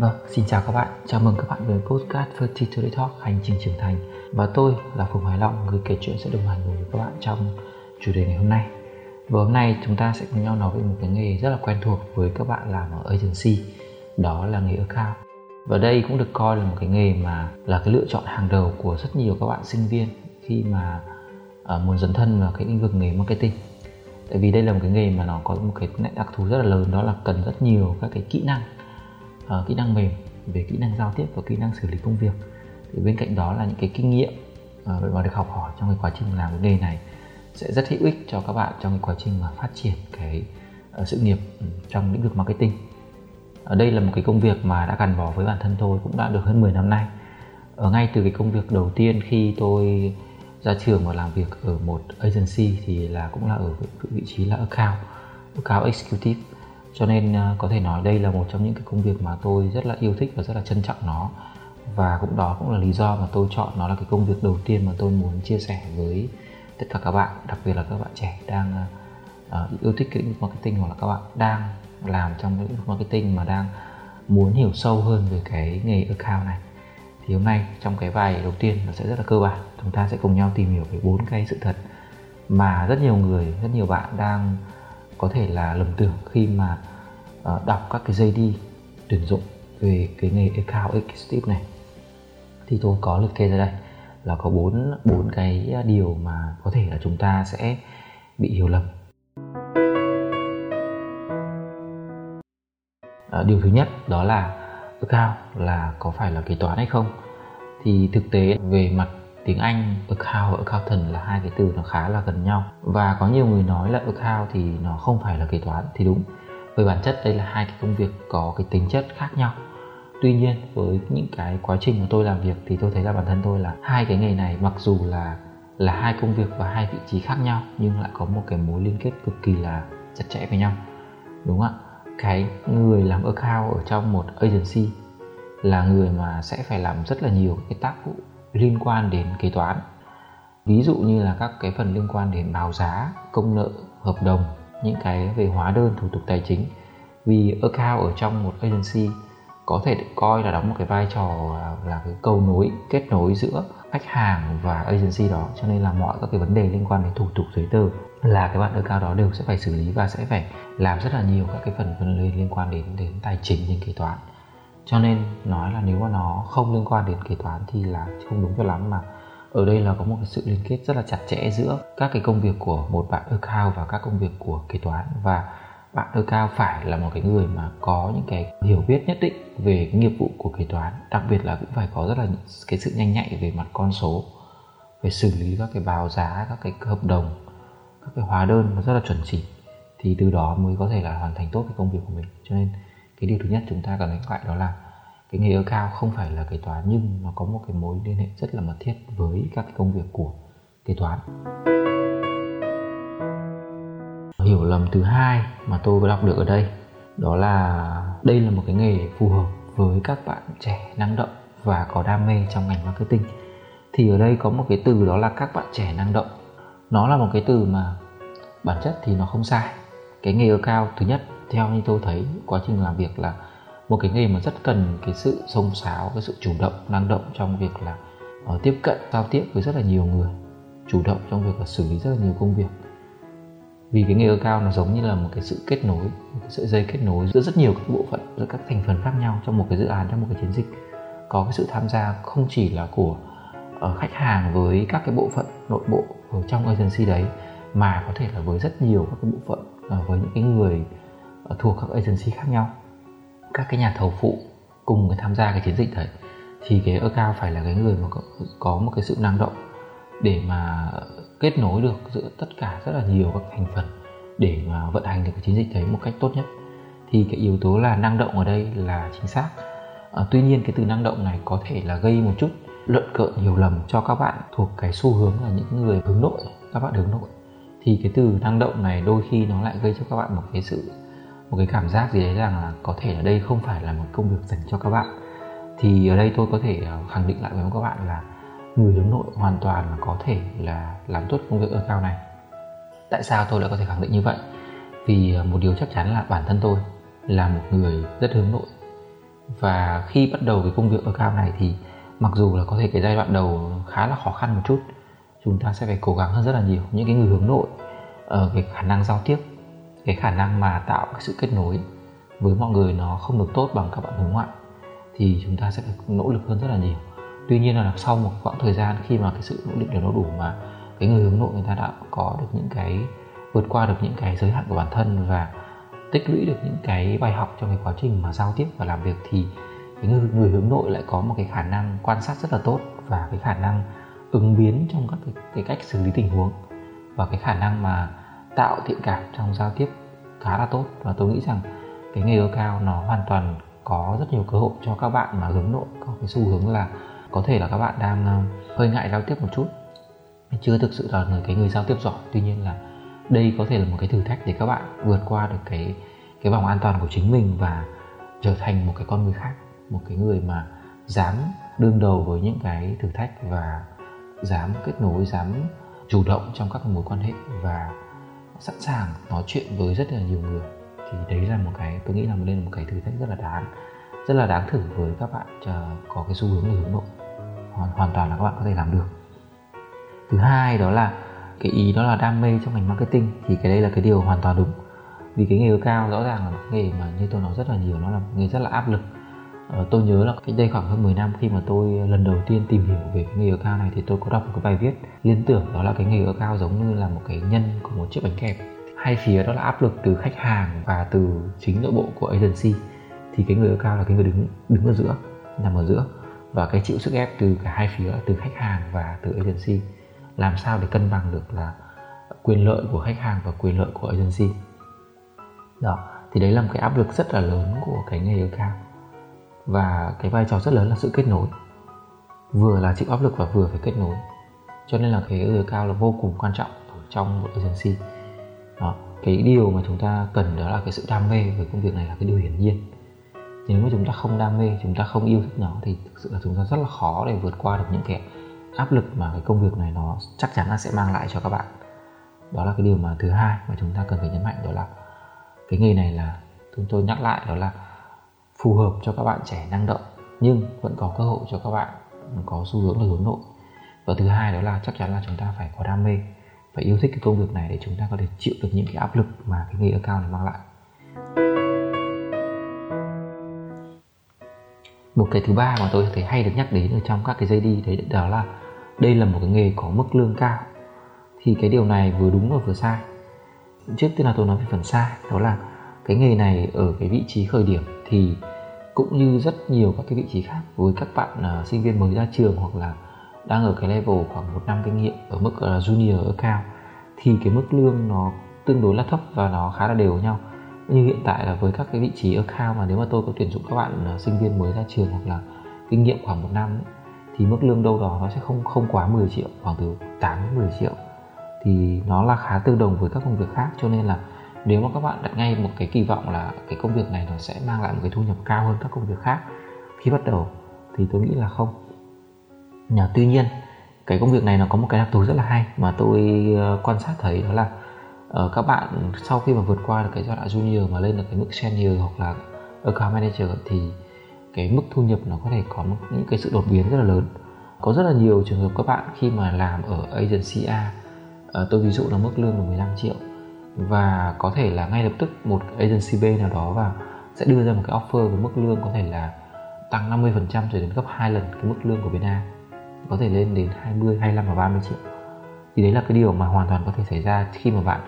Vâng, xin chào các bạn, chào mừng các bạn đến podcast Fertility Talk hành trình trưởng thành. Và tôi là Phùng Hoài Long, người kể chuyện sẽ đồng hành cùng với các bạn trong chủ đề ngày hôm nay. Và hôm nay chúng ta sẽ cùng nhau nói về một cái nghề rất là quen thuộc với các bạn làm ở agency Đó là nghề account. Và đây cũng được coi là một cái nghề mà là cái lựa chọn hàng đầu của rất nhiều các bạn sinh viên Khi mà uh, muốn dấn thân vào cái lĩnh vực nghề marketing. Tại vì đây là một cái nghề mà nó có một cái đặc thù rất là lớn Đó là cần rất nhiều các cái kỹ năng uh, kỹ năng mềm về kỹ năng giao tiếp và kỹ năng xử lý công việc. Thì bên cạnh đó là những cái kinh nghiệm uh, mà được học hỏi trong cái quá trình làm cái nghề này sẽ rất hữu ích cho các bạn trong cái quá trình mà phát triển cái uh, sự nghiệp ừ, trong lĩnh vực marketing. Ở đây là một cái công việc mà đã gắn bó với bản thân tôi cũng đã được hơn 10 năm nay. Ở ngay từ cái công việc đầu tiên khi tôi ra trường và làm việc ở một agency thì là cũng là ở vị trí là account account executive cho nên à, có thể nói đây là một trong những cái công việc mà tôi rất là yêu thích và rất là trân trọng nó. Và cũng đó cũng là lý do mà tôi chọn nó là cái công việc đầu tiên mà tôi muốn chia sẻ với tất cả các bạn đặc biệt là các bạn trẻ đang uh, yêu thích cái lĩnh vực marketing hoặc là các bạn đang làm trong lĩnh vực marketing mà đang muốn hiểu sâu hơn về cái nghề account này. Thì hôm nay trong cái bài đầu tiên nó sẽ rất là cơ bản. Chúng ta sẽ cùng nhau tìm hiểu về bốn cái sự thật mà rất nhiều người rất nhiều bạn đang có thể là lầm tưởng khi mà uh, đọc các cái dây đi tuyển dụng về cái nghề account executive này. Thì tôi có liệt kê ra đây là có bốn bốn cái điều mà có thể là chúng ta sẽ bị hiểu lầm. À, điều thứ nhất đó là account là có phải là kế toán hay không? Thì thực tế về mặt tiếng Anh account và accountant là hai cái từ nó khá là gần nhau. Và có nhiều người nói là account thì nó không phải là kế toán thì đúng. Về bản chất đây là hai cái công việc có cái tính chất khác nhau. Tuy nhiên, với những cái quá trình mà tôi làm việc thì tôi thấy là bản thân tôi là hai cái nghề này mặc dù là là hai công việc và hai vị trí khác nhau, nhưng lại có một cái mối liên kết cực kỳ là chặt chẽ với nhau. Đúng không ạ. Cái người làm account ở trong một agency là người mà sẽ phải làm rất là nhiều cái tác vụ liên quan đến kế toán. Ví dụ như là các cái phần liên quan đến báo giá, công nợ, hợp đồng, những cái về hóa đơn, thủ tục tài chính. Vì account ở trong một agency có thể được coi là đóng một cái vai trò là cái cầu nối, kết nối giữa khách hàng và agency đó. Cho nên là mọi các cái vấn đề liên quan đến thủ tục giấy tờ là cái bạn account đó đều sẽ phải xử lý và sẽ phải làm rất là nhiều các cái phần phần liên quan đến đến tài chính, đến kế toán cho nên nói là nếu mà nó không liên quan đến kế toán thì là không đúng cho lắm mà. Ở đây là có một cái sự liên kết rất là chặt chẽ giữa các cái công việc của một bạn account và các công việc của kế toán. Và bạn account phải là một cái người mà có những cái hiểu biết nhất định về cái nghiệp vụ của kế toán. Đặc biệt là cũng phải có rất là cái sự nhanh nhạy về mặt con số, về xử lý các cái báo giá, các cái hợp đồng, các cái hóa đơn nó rất là chuẩn chỉ. Thì từ đó mới có thể là hoàn thành tốt cái công việc của mình. Cho nên cái điều thứ nhất chúng ta cần đánh lại đó là cái nghề ở cao không phải là kế toán, nhưng nó có một cái mối liên hệ rất là mật thiết với các cái công việc của kế toán. Hiểu lầm thứ hai mà tôi vừa đọc được ở đây, đó là đây là một cái nghề phù hợp với các bạn trẻ năng động và có đam mê trong ngành marketing. Thì ở đây có một cái từ đó là các bạn trẻ năng động. Nó là một cái từ mà bản chất thì nó không sai. Cái nghề ở cao thứ nhất theo như tôi thấy quá trình làm việc là một cái nghề mà rất cần cái sự sông sáo cái sự chủ động năng động trong việc là uh, tiếp cận giao tiếp với rất là nhiều người chủ động trong việc là xử lý rất là nhiều công việc. Vì cái nghề cao nó giống như là một cái sự kết nối một cái sợi dây kết nối giữa rất nhiều các bộ phận giữa các thành phần khác nhau trong một cái dự án trong một cái chiến dịch. Có cái sự tham gia không chỉ là của uh, khách hàng với các cái bộ phận nội bộ ở trong agency đấy mà có thể là với rất nhiều các cái bộ phận uh, với những cái người thuộc các agency khác nhau. Các cái nhà thầu phụ cùng cái tham gia cái chiến dịch đấy thì cái account phải là cái người mà có, có một cái sự năng động để mà kết nối được giữa tất cả rất là nhiều các thành phần để mà vận hành được cái chiến dịch đấy một cách tốt nhất. Thì cái yếu tố là năng động ở đây là chính xác. À, tuy nhiên cái từ năng động này có thể là gây một chút luận cợn hiểu lầm cho các bạn thuộc cái xu hướng là những người hướng nội các bạn hướng nội. Thì cái từ năng động này đôi khi nó lại gây cho các bạn một cái sự một cái cảm giác gì đấy rằng là có thể ở đây không phải là một công việc dành cho các bạn. Thì ở đây tôi có thể ờ, khẳng định lại với các bạn là người hướng nội hoàn toàn là có thể là làm tốt công việc ở cao này. Tại sao tôi lại có thể khẳng định như vậy? Vì ờ, một điều chắc chắn là bản thân tôi là một người rất hướng nội. Và khi bắt đầu cái công việc ở cao này thì mặc dù là có thể cái giai đoạn đầu khá là khó khăn một chút, chúng ta sẽ phải cố gắng hơn rất là nhiều. Những cái người hướng nội ờ, ở cái khả năng giao tiếp cái khả năng mà tạo cái sự kết nối với mọi người nó không được tốt bằng các bạn hướng ngoại thì chúng ta sẽ phải nỗ lực hơn rất là nhiều. Tuy nhiên là sau một quãng thời gian khi mà cái sự nỗ lực đều nó đủ mà cái người hướng nội người ta đã có được những cái vượt qua được những cái giới hạn của bản thân và tích lũy được những cái bài học trong cái quá trình mà giao tiếp và làm việc thì cái người, người hướng nội lại có một cái khả năng quan sát rất là tốt và cái khả năng ứng biến trong các cái, cái cách xử lý tình huống và cái khả năng mà tạo thiện cảm trong giao tiếp khá là tốt. Và tôi nghĩ rằng cái nghề ơ cao nó hoàn toàn có rất nhiều cơ hội cho các bạn mà hướng nội, có cái xu hướng là có thể là các bạn đang ờ, hơi ngại giao tiếp một chút. Chưa thực sự là người, cái người giao tiếp giỏi. Tuy nhiên là đây có thể là một cái thử thách để các bạn vượt qua được cái cái vòng an toàn của chính mình và trở thành một cái con người khác, một cái người mà dám đương đầu với những cái thử thách và dám kết nối, dám chủ động trong các mối quan hệ và sẵn sàng nói chuyện với rất là nhiều người. Thì đấy là một cái tôi nghĩ là nên là một cái thử thách rất là đáng rất là đáng thử với các bạn có cái xu hướng là hướng nội. Hoàn, hoàn toàn là các bạn có thể làm được. Thứ hai đó là cái ý đó là đam mê trong ngành marketing thì cái đây là cái điều hoàn toàn đúng. Vì cái nghề cao rõ ràng là nghề mà như tôi nói rất là nhiều nó là nghề rất là áp lực. Ờ, tôi nhớ là cách đây khoảng hơn 10 năm khi mà tôi lần đầu tiên tìm hiểu về cái nghề cao này thì tôi có đọc một cái bài viết liên tưởng đó là cái nghề cao giống như là một cái nhân của một chiếc bánh kẹp. Hai phía đó là áp lực từ khách hàng và từ chính nội bộ của agency. Thì cái người cao là cái người đứng đứng ở giữa, nằm ở giữa và cái chịu sức ép từ cả hai phía từ khách hàng và từ agency. Làm sao để cân bằng được là quyền lợi của khách hàng và quyền lợi của agency? Đó, thì đấy là một cái áp lực rất là lớn của cái nghề cao và cái vai trò rất lớn là sự kết nối. Vừa là chịu áp lực và vừa phải kết nối. Cho nên là cái người cao là vô cùng quan trọng ở trong một agency. Đó, cái điều mà chúng ta cần đó là cái sự đam mê với công việc này là cái điều hiển nhiên. Thì nếu mà chúng ta không đam mê, chúng ta không yêu thích nó thì thực sự là chúng ta rất là khó để vượt qua được những cái áp lực mà cái công việc này nó chắc chắn là sẽ mang lại cho các bạn. Đó là cái điều mà thứ hai mà chúng ta cần phải nhấn mạnh, đó là cái nghề này là chúng tôi nhắc lại, đó là phù hợp cho các bạn trẻ năng động, nhưng vẫn có cơ hội cho các bạn có xu hướng là hướng nội. Và thứ hai đó là chắc chắn là chúng ta phải có đam mê, phải yêu thích cái công việc này để chúng ta có thể chịu được những cái áp lực mà cái nghề cao này mang lại. Một cái thứ ba mà tôi thấy hay được nhắc đến ở trong các cái dây đi đấy, đó là đây là một cái nghề có mức lương cao. Thì cái điều này vừa đúng và vừa sai. Trước tiên là tôi nói về phần sai, đó là cái nghề này ở cái vị trí khởi điểm thì cũng như rất nhiều các cái vị trí khác với các bạn uh, sinh viên mới ra trường hoặc là đang ở cái level khoảng một năm kinh nghiệm ở mức uh, junior ở cao thì cái mức lương nó tương đối là thấp và nó khá là đều nhau. Như hiện tại là với các cái vị trí ở cao mà nếu mà tôi có tuyển dụng các bạn uh, sinh viên mới ra trường hoặc là kinh nghiệm khoảng một năm ấy, thì mức lương đâu đó nó sẽ không không quá 10 triệu khoảng từ 8 đến 10 triệu. Thì nó là khá tương đồng với các công việc khác cho nên là nếu mà các bạn đặt ngay một cái kỳ vọng là cái công việc này nó sẽ mang lại một cái thu nhập cao hơn các công việc khác khi bắt đầu thì tôi nghĩ là không. Nhờ, tuy nhiên cái công việc này nó có một cái đặc thù rất là hay mà tôi ờ, quan sát thấy đó là uh, các bạn sau khi mà vượt qua được cái giai đoạn junior mà lên được cái mức senior hoặc là account manager thì cái mức thu nhập nó có thể có những cái sự đột biến rất là lớn. Có rất là nhiều trường hợp các bạn khi mà làm ở agency A uh, tôi ví dụ là mức lương là 15 triệu và có thể là ngay lập tức một agency B nào đó vào sẽ đưa ra một cái offer với mức lương có thể là tăng 50% cho đến gấp 2 lần cái mức lương của bên A. Có thể lên đến 20, 25 và 30 triệu. Thì đấy là cái điều mà hoàn toàn có thể xảy ra khi mà bạn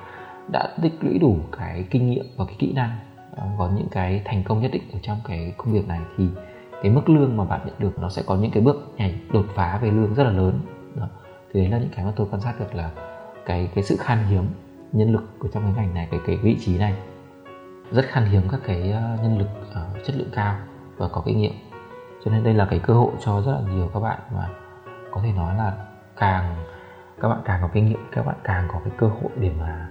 đã tích lũy đủ cái kinh nghiệm và cái kỹ năng ờ, có những cái thành công nhất định ở trong cái công việc này. Thì cái mức lương mà bạn nhận được nó sẽ có những cái bước nhảy đột phá về lương rất là lớn. Đó. thì đấy là những cái mà tôi quan sát được là cái cái sự khan hiếm nhân lực của trong cái ngành này cái cái vị trí này. Rất khan hiếm các cái ờ, nhân lực uh, chất lượng cao và có kinh nghiệm. Cho nên đây là cái cơ hội cho rất là nhiều các bạn mà có thể nói là càng các bạn càng có kinh nghiệm các bạn càng có cái cơ hội để mà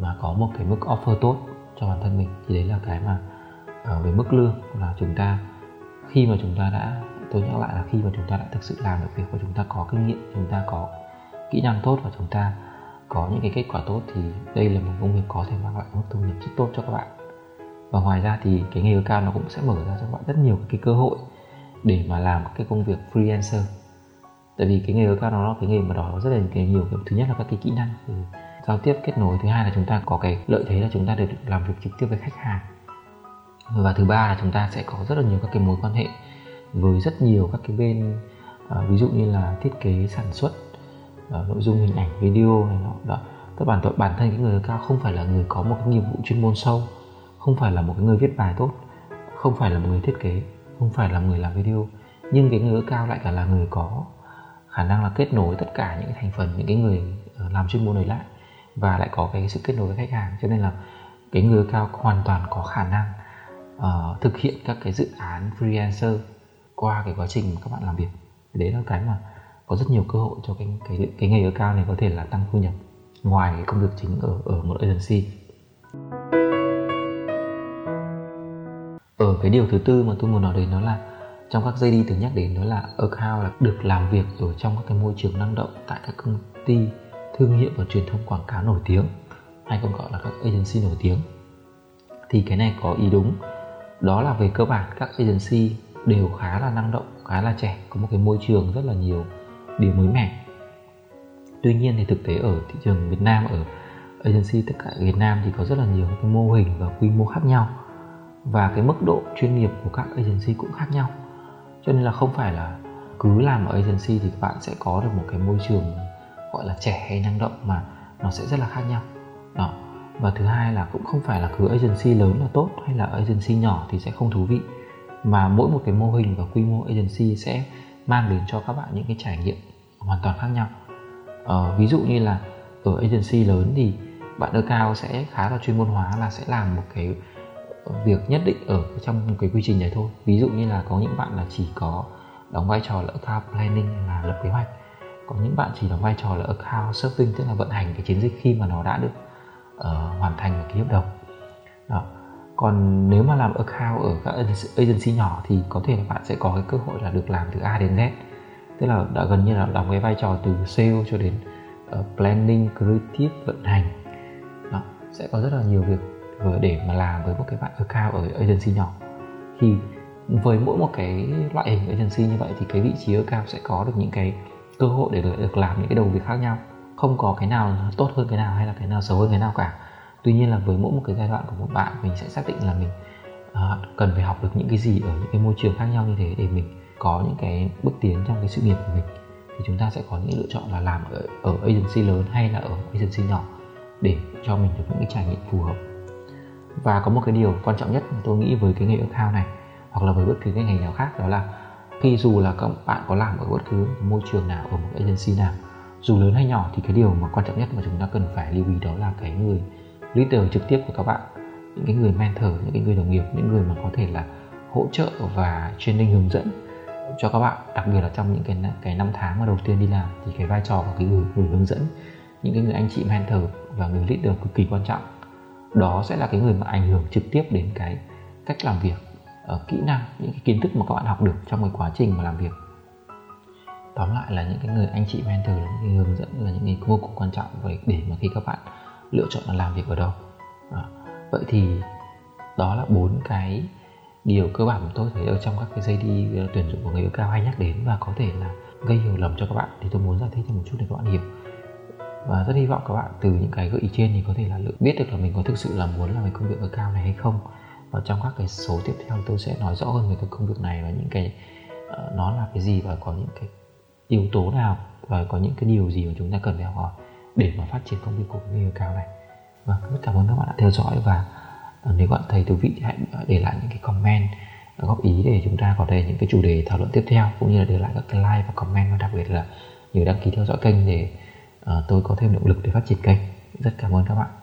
mà có một cái mức offer tốt cho bản thân mình. Thì đấy là cái mà uh, về mức lương là chúng ta khi mà chúng ta đã tôi nhắc lại là khi mà chúng ta đã thực sự làm được việc và chúng ta có kinh nghiệm chúng ta có kỹ năng tốt và chúng ta có những cái kết quả tốt thì đây là một công việc có thể mang lại mức thu nhập rất tốt cho các bạn. Và ngoài ra thì cái nghề cao nó cũng sẽ mở ra cho các bạn rất nhiều cái cơ hội để mà làm cái công việc freelancer. Tại vì cái nghề cao nó là cái nghề mà đòi rất là cái nhiều thứ nhất là các cái kỹ năng ừ, giao tiếp kết nối thứ hai là chúng ta có cái lợi thế là chúng ta được làm việc trực tiếp với khách hàng. Và thứ ba là chúng ta sẽ có rất là nhiều các cái mối quan hệ với rất nhiều các cái bên à, ví dụ như là thiết kế sản xuất uh, nội dung hình ảnh video này nọ. Đó. Tức bản bản thân cái người cao không phải là người có một cái nghiệp vụ chuyên môn sâu không phải là một cái người viết bài tốt không phải là một người thiết kế không phải là người làm video. Nhưng cái người cao lại cả là người có khả năng là kết nối tất cả những thành phần những cái người ờ, làm chuyên môn này lại và lại có cái sự kết nối với khách hàng. Cho nên là cái người cao hoàn toàn có khả năng uh, thực hiện các cái dự án freelancer qua cái quá trình các bạn làm việc. Đấy là cái mà có rất nhiều cơ hội cho cái cái cái nghề cao này có thể là tăng thu nhập ngoài cái công việc chính ở ở một agency. Ở cái điều thứ tư mà tôi muốn nói đến đó là trong các dây đi từng nhắc đến đó là account là được làm việc ở trong các cái môi trường năng động tại các công ty thương hiệu và truyền thông quảng cáo nổi tiếng, hay còn gọi là các agency nổi tiếng. Thì cái này có ý đúng, đó là về cơ bản các agency đều khá là năng động, khá là trẻ, có một cái môi trường rất là nhiều điều mới mẻ. Tuy nhiên thì thực tế ở thị trường Việt Nam, ở agency tất cả Việt Nam thì có rất là nhiều cái mô hình và quy mô khác nhau và cái mức độ chuyên nghiệp của các agency cũng khác nhau. Cho nên là không phải là cứ làm ở agency thì các bạn sẽ có được một cái môi trường gọi là trẻ hay năng động mà nó sẽ rất là khác nhau. Đó. Và thứ hai là cũng không phải là cứ agency lớn là tốt hay là agency nhỏ thì sẽ không thú vị, mà mỗi một cái mô hình và quy mô agency sẽ mang đến cho các bạn những cái trải nghiệm hoàn toàn khác nhau. Ờ, ví dụ như là ở agency lớn thì bạn ở cao sẽ khá là chuyên môn hóa là sẽ làm một cái việc nhất định ở trong một cái quy trình đấy thôi. Ví dụ như là có những bạn là chỉ có đóng vai trò là account planning là lập kế hoạch có những bạn chỉ đóng vai trò là account serving tức là vận hành cái chiến dịch khi mà nó đã được uh, hoàn thành một cái hợp đồng. Đó còn nếu mà làm account ở các agency nhỏ thì có thể là bạn sẽ có cái cơ hội là được làm từ A đến Z. Tức là đã gần như là đóng cái vai trò từ sale cho đến uh, planning creative vận hành. Đó sẽ có rất là nhiều việc để mà làm với một cái bạn account ở agency nhỏ. Thì với mỗi một cái loại hình agency như vậy thì cái vị trí account sẽ có được những cái cơ hội để được làm những cái đầu việc khác nhau. Không có cái nào tốt hơn cái nào hay là cái nào xấu hơn cái nào cả tuy nhiên là với mỗi một cái giai đoạn của một bạn mình sẽ xác định là mình uh, cần phải học được những cái gì ở những cái môi trường khác nhau như thế để mình có những cái bước tiến trong cái sự nghiệp của mình. Thì chúng ta sẽ có những lựa chọn là làm ở, ở agency lớn hay là ở agency nhỏ để cho mình được những cái trải nghiệm phù hợp. Và có một cái điều quan trọng nhất mà tôi nghĩ với cái nghề account này hoặc là với bất cứ cái ngành nào khác đó là khi dù là các bạn có làm ở bất cứ môi trường nào ở một agency nào dù lớn hay nhỏ thì cái điều mà quan trọng nhất mà chúng ta cần phải lưu ý đó là cái người lý tưởng trực tiếp của các bạn những cái người mentor những cái người đồng nghiệp những người mà có thể là hỗ trợ và training hướng dẫn cho các bạn đặc biệt là trong những cái cái năm tháng mà đầu tiên đi làm thì cái vai trò của cái người, người hướng dẫn những cái người anh chị mentor và người leader cực kỳ quan trọng. Đó sẽ là cái người mà ảnh hưởng trực tiếp đến cái cách làm việc ở kỹ năng những cái kiến thức mà các bạn học được trong cái quá trình mà làm việc. Tóm lại là những cái người anh chị mentor là những người hướng dẫn là những người vô cùng quan trọng để mà khi các bạn lựa chọn là làm việc ở đâu. À, vậy thì đó là bốn cái điều cơ bản mà tôi thấy ở trong các cái dây đi ờ, tuyển dụng của người yêu cao hay nhắc đến và có thể là gây hiểu lầm cho các bạn. Thì tôi muốn giải thích thêm một chút để các bạn hiểu. Và rất hy vọng các bạn từ những cái gợi ý trên thì có thể là biết được là mình có thực sự là muốn làm cái công việc ở cao này hay không. Và trong các cái số tiếp theo tôi sẽ nói rõ hơn về cái công việc này và những cái uh, nó là cái gì và có những cái yếu tố nào và có những cái điều gì mà chúng ta cần phải học hỏi để mà phát triển công việc của người cao này. Và rất cảm ơn các bạn đã theo dõi và ờ, nếu bạn thấy thú vị thì hãy ờ, để lại những cái comment ờ, góp ý để chúng ta có thể những cái chủ đề thảo luận tiếp theo cũng như là để lại các cái like và comment và đặc biệt là nhớ đăng ký theo dõi kênh để uh, tôi có thêm động lực để phát triển kênh. Rất cảm ơn các bạn.